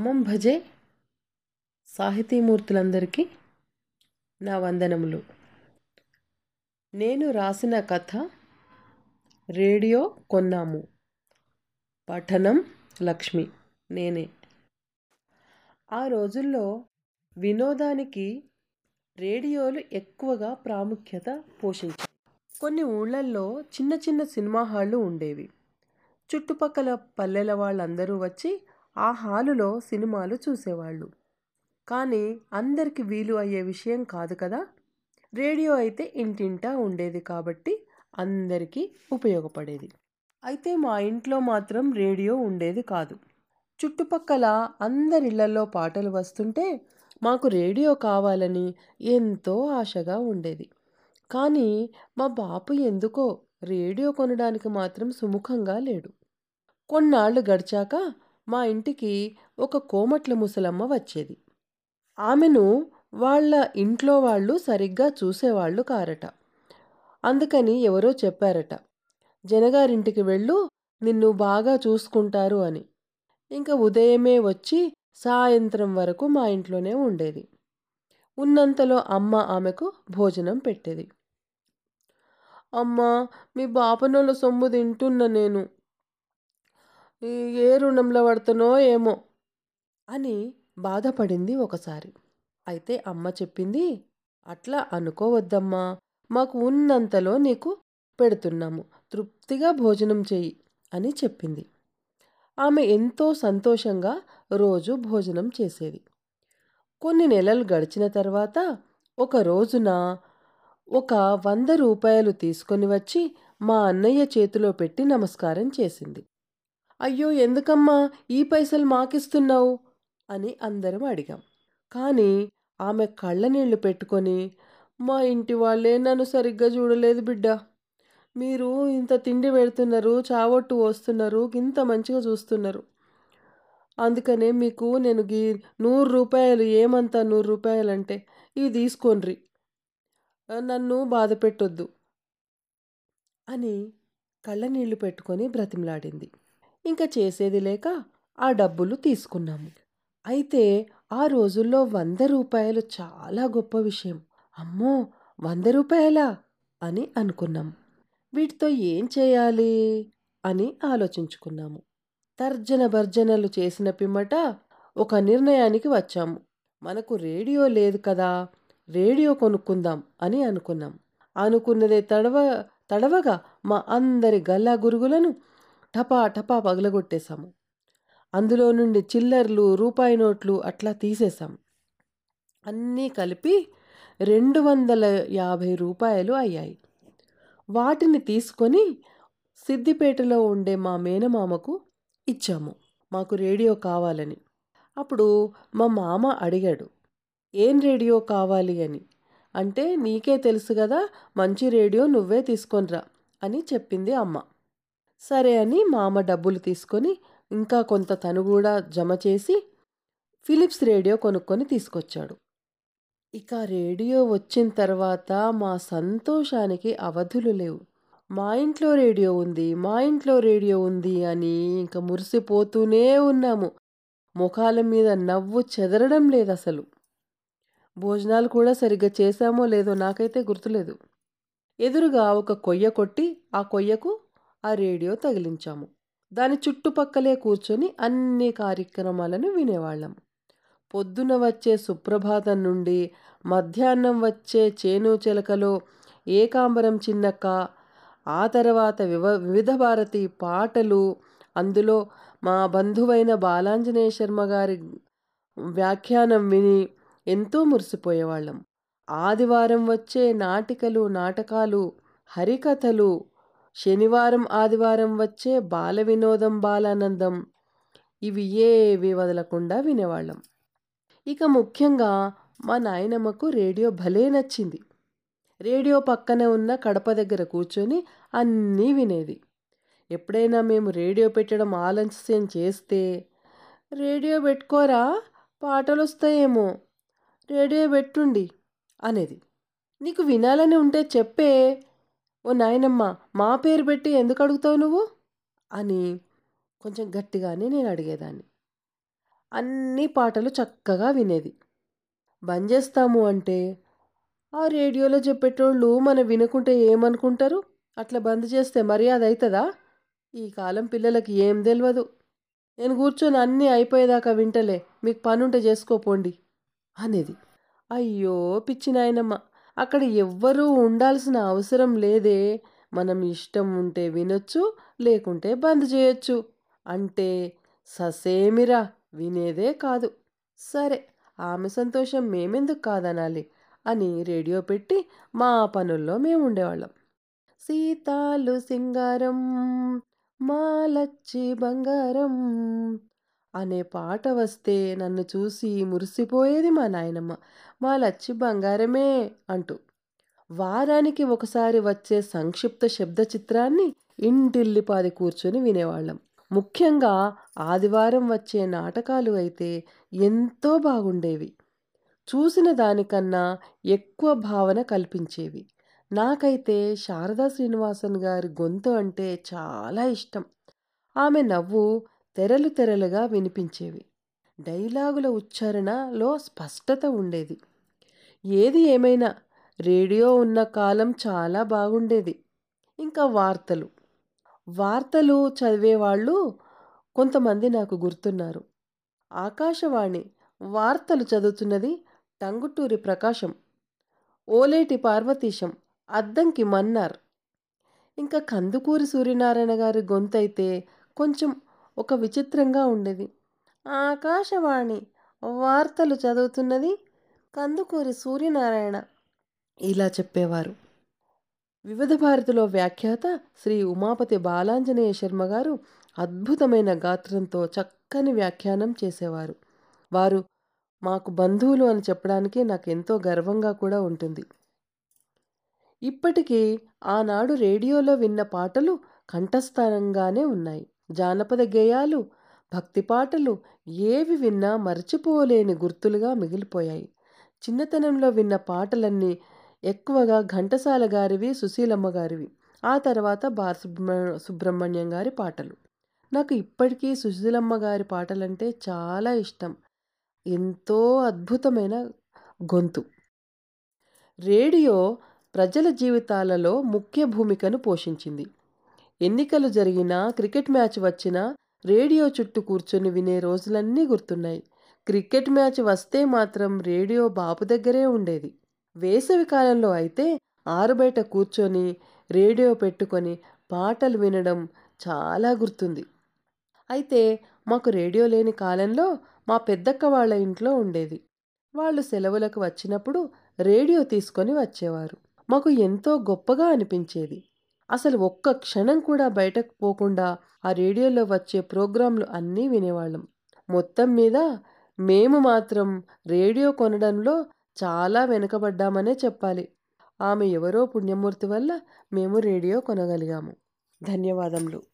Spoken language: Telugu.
రామం భజే సాహితీమూర్తులందరికీ నా వందనములు. నేను రాసిన కథ రేడియో కొన్నాము. పఠనం లక్ష్మి నేనే. ఆ రోజుల్లో వినోదానికి రేడియోలు ఎక్కువగా ప్రాముఖ్యత పోషించాయి. కొన్ని ఊళ్ళల్లో చిన్న చిన్న సినిమా హాళ్ళు ఉండేవి. చుట్టుపక్కల పల్లెల వాళ్ళందరూ వచ్చి ఆ హాలులో సినిమాలు చూసేవాళ్ళు. కానీ అందరికీ వీలు అయ్యే విషయం కాదు కదా? రేడియో అయితే ఇంటింటా ఉండేది కాబట్టి అందరికీ ఉపయోగపడేది. అయితే మా ఇంట్లో మాత్రం రేడియో ఉండేది కాదు. చుట్టుపక్కల అందరిళ్ళలో పాటలు వస్తుంటే మాకు రేడియో కావాలని ఎంతో ఆశగా ఉండేది. కానీ మా బాపు ఎందుకో రేడియో కొనడానికి మాత్రం సుముఖంగా లేడు. కొన్నాళ్ళు గడిచాక మా ఇంటికి ఒక కోమట్ల ముసలమ్మ వచ్చేది. ఆమెను వాళ్ళ ఇంట్లో వాళ్ళు సరిగ్గా చూసేవాళ్ళు కారట. అందుకని ఎవరో చెప్పారట జనగారింటికి వెళ్ళు నిన్ను బాగా చూసుకుంటారు అని. ఇంకా ఉదయమే వచ్చి సాయంత్రం వరకు మా ఇంట్లోనే ఉండేది. ఉన్నంతలో అమ్మ ఆమెకు భోజనం పెట్టేది. అమ్మ మీ బాపనోళ్ళ సొమ్ము తింటున్న నేను. ఏ రుణంలో పడతానో ఏమో అని బాధపడింది ఒకసారి. అయితే అమ్మ చెప్పింది అట్లా అనుకోవద్దమ్మా. మాకు ఉన్నంతలో నీకు పెడుతున్నాము. తృప్తిగా భోజనం చెయ్యి అని చెప్పింది. ఆమె ఎంతో సంతోషంగా రోజు భోజనం చేసేది. కొన్ని నెలలు గడిచిన తర్వాత ఒక రోజున ఒక వంద రూపాయలు తీసుకొని వచ్చి మా అన్నయ్య చేతిలో పెట్టి నమస్కారం చేసింది. అయ్యో ఎందుకమ్మా? ఈ పైసలు మాకిస్తున్నావు? అని అందరం అడిగాం. కానీ ఆమె కళ్ళ నీళ్ళు పెట్టుకొని మా ఇంటి వాళ్ళే నన్ను సరిగ్గా చూడలేదు బిడ్డ. మీరు ఇంత తిండి పెడుతున్నారు చావొట్టు వస్తున్నారు ఇంత మంచిగా చూస్తున్నారు. అందుకనే మీకు నేను గీ నూరు రూపాయలు ఏమంతా నూరు రూపాయలు అంటే ఇవి తీసుకోండ్రి. నన్ను బాధ పెట్టొద్దు అని కళ్ళ నీళ్ళు పెట్టుకొని బ్రతిమలాడింది. ఇంకా చేసేది లేక ఆ డబ్బులు తీసుకున్నాము. అయితే ఆ రోజుల్లో వంద రూపాయలు చాలా గొప్ప విషయం. అమ్మో! వంద రూపాయలా? అని అనుకున్నాం. వీటితో ఏం చేయాలి? అని ఆలోచించుకున్నాము. తర్జన భర్జనలు చేసిన పిమ్మట ఒక నిర్ణయానికి వచ్చాము. మనకు రేడియో లేదు కదా రేడియో కొనుక్కుందాం అని అనుకున్నాం. అనుకున్నదే తడవ తడవగా మా అందరి గల్లా గురుగులను టపా టపా పగలగొట్టేశాము. అందులో నుండి చిల్లర్లు రూపాయి నోట్లు అట్లా తీసేశాం. అన్నీ కలిపి రెండు వందల యాభై రూపాయలు అయ్యాయి. వాటిని తీసుకొని సిద్దిపేటలో ఉండే మా మేనమామకు ఇచ్చాము. మాకు రేడియో కావాలని. అప్పుడు మా మామ అడిగాడు ఏం రేడియో కావాలి అని? అంటే నీకే తెలుసు కదా మంచి రేడియో నువ్వే తీసుకొనిరా అని చెప్పింది అమ్మ. సరే అని మా అమ్మ డబ్బులు తీసుకొని ఇంకా కొంత తను కూడా జమ చేసి ఫిలిప్స్ రేడియో కొనుక్కొని తీసుకొచ్చాడు. ఇక రేడియో వచ్చిన తర్వాత మా సంతోషానికి అవధులు లేవు. మా ఇంట్లో రేడియో ఉంది మా ఇంట్లో రేడియో ఉంది అని ఇంకా మురిసిపోతూనే ఉన్నాము. ముఖాల మీద నవ్వు చెదరడం లేదు అసలు. భోజనాలు కూడా సరిగ్గా చేశామో లేదో నాకైతే గుర్తులేదు. ఎదురుగా ఒక కొయ్య కొట్టి ఆ కొయ్యకు ఆ రేడియో తగిలించాము. దాని చుట్టుపక్కలే కూర్చొని అన్ని కార్యక్రమాలను వినేవాళ్ళం. పొద్దున వచ్చే సుప్రభాతం నుండి మధ్యాహ్నం వచ్చే చేను చిలకలో ఏకాంబరం చిన్నక్క ఆ తర్వాత వివ వివిధ భారతి పాటలు అందులో మా బంధువైన బాలాంజనేయ శర్మ గారి వ్యాఖ్యానం విని ఎంతో మురిసిపోయేవాళ్ళం. ఆదివారం వచ్చే నాటికలు నాటకాలు హరికథలు శనివారం ఆదివారం వచ్చే బాల వినోదం బాలానందం ఇవి ఏవి వదలకుండా వినేవాళ్ళం. ఇక ముఖ్యంగా మా నాయనమ్మకు రేడియో భలే నచ్చింది. రేడియో పక్కనే ఉన్న కడప దగ్గర కూర్చొని అన్నీ వినేది. ఎప్పుడైనా మేము రేడియో పెట్టడం ఆలస్యం చేస్తే రేడియో పెట్టుకోరా పాటలు వస్తాయేమో రేడియో పెట్టుండి అనేది. నీకు వినాలని ఉంటే చెప్పే ఓ నాయనమ్మ మా పేరు పెట్టి ఎందుకు అడుగుతావు నువ్వు? అని కొంచెం గట్టిగానే నేను అడిగేదాన్ని. అన్ని పాటలు చక్కగా వినేది. బంద్ చేస్తాము అంటే ఆ రేడియోలో చెప్పేటోళ్ళు మనం వినకుంటే ఏమనుకుంటారు? అట్లా బంద్ చేస్తే మర్యాద అవుతుందా ఈ కాలం పిల్లలకి ఏం తెలియదు నేను కూర్చొని అన్నీ అయిపోయేదాకా వింటలే మీకు పనుంటే చేసుకోపోండి అనేది. అయ్యో పిచ్చి నాయనమ్మ. అక్కడ ఎవ్వరూ ఉండాల్సిన అవసరం లేదే. మనం ఇష్టం ఉంటే వినొచ్చు లేకుంటే బంద్ చేయొచ్చు. అంటే ససేమిరా వినేదే కాదు. సరే ఆమె సంతోషం మేమెందుకు కాదనాలి అని రేడియో పెట్టి మా పనుల్లో మేము ఉండేవాళ్ళం. సీతాలు సింగారం మాలచ్చి బంగారం అనే పాట వస్తే నన్ను చూసి మురిసిపోయేది మా నాయనమ్మ. మా లచ్చి బంగారమే అంటూ. వారానికి ఒకసారి వచ్చే సంక్షిప్త శబ్ద చిత్రాన్ని ఇంటిల్లిపాది కూర్చొని వినేవాళ్ళం. ముఖ్యంగా ఆదివారం వచ్చే నాటకాలు అయితే ఎంతో బాగుండేవి. చూసిన దానికన్నా ఎక్కువ భావన కల్పించేవి. నాకైతే శారదా శ్రీనివాసన్ గారి గొంతు అంటే చాలా ఇష్టం. ఆమె నవ్వు తెరలు తెరలుగా వినిపించేవి. డైలాగుల ఉచ్చారణలో స్పష్టత ఉండేది. ఏది ఏమైనా రేడియో ఉన్న కాలం చాలా బాగుండేది. ఇంకా వార్తలు. వార్తలు చదివేవాళ్ళు కొంతమంది నాకు గుర్తున్నారు. ఆకాశవాణి వార్తలు చదువుతున్నది టంగుటూరి ప్రకాశం. ఓలేటి పార్వతీశం అద్దంకి మన్నార్. ఇంకా కందుకూరి సూర్యనారాయణ గారి గొంతైతే కొంచెం ఒక విచిత్రంగా ఉండేది. ఆకాశవాణి వార్తలు చదువుతున్నది కందుకూరి సూర్యనారాయణ. ఇలా చెప్పేవారు. వివిధ భారతిలో వ్యాఖ్యాత శ్రీ ఉమాపతి బాలాంజనేయ శర్మ గారు అద్భుతమైన గాత్రంతో చక్కని వ్యాఖ్యానం చేసేవారు. వారు మాకు బంధువులు అని చెప్పడానికి నాకు ఎంతో గర్వంగా కూడా ఉంటుంది. ఇప్పటికీ ఆనాడు రేడియోలో విన్న పాటలు కంఠస్థానంగానే ఉన్నాయి. జానపద గేయాలు భక్తి పాటలు ఏవి విన్నా మర్చిపోలేని గుర్తులుగా మిగిలిపోయాయి. చిన్నతనంలో విన్న పాటలన్నీ ఎక్కువగా ఘంటసాల గారివి సుశీలమ్మ గారివి. ఆ తర్వాత బాలసుబ్ర సుబ్రహ్మణ్యం గారి పాటలు. నాకు ఇప్పటికీ సుశీలమ్మ గారి పాటలంటే చాలా ఇష్టం. ఎంతో అద్భుతమైన గొంతు. రేడియో ప్రజల జీవితాలలో ముఖ్య భూమికను పోషించింది. ఎన్నికలు జరిగినా క్రికెట్ మ్యాచ్ వచ్చినా రేడియో చుట్టూ కూర్చొని వినే రోజులన్నీ గుర్తున్నాయి. క్రికెట్ మ్యాచ్ వస్తే మాత్రం రేడియో బాపు దగ్గరే ఉండేది. వేసవి కాలంలో అయితే ఆరుబయట కూర్చొని రేడియో పెట్టుకొని పాటలు వినడం చాలా గుర్తుంది. అయితే మాకు రేడియో లేని కాలంలో మా పెద్దక్క వాళ్ళ ఇంట్లో ఉండేది. వాళ్ళు సెలవులకు వచ్చినప్పుడు రేడియో తీసుకొని వచ్చేవారు. మాకు ఎంతో గొప్పగా అనిపించేది. అసలు ఒక్క క్షణం కూడా బయటకు పోకుండా ఆ రేడియోలో వచ్చే ప్రోగ్రాంలు అన్నీ వినేవాళ్ళం. మొత్తం మీద మేము మాత్రం రేడియో కొనడంలో చాలా వెనుకబడ్డామనే చెప్పాలి. ఆమె ఎవరో పుణ్యమూర్తి వల్ల మేము రేడియో కొనగలిగాము. ధన్యవాదములు.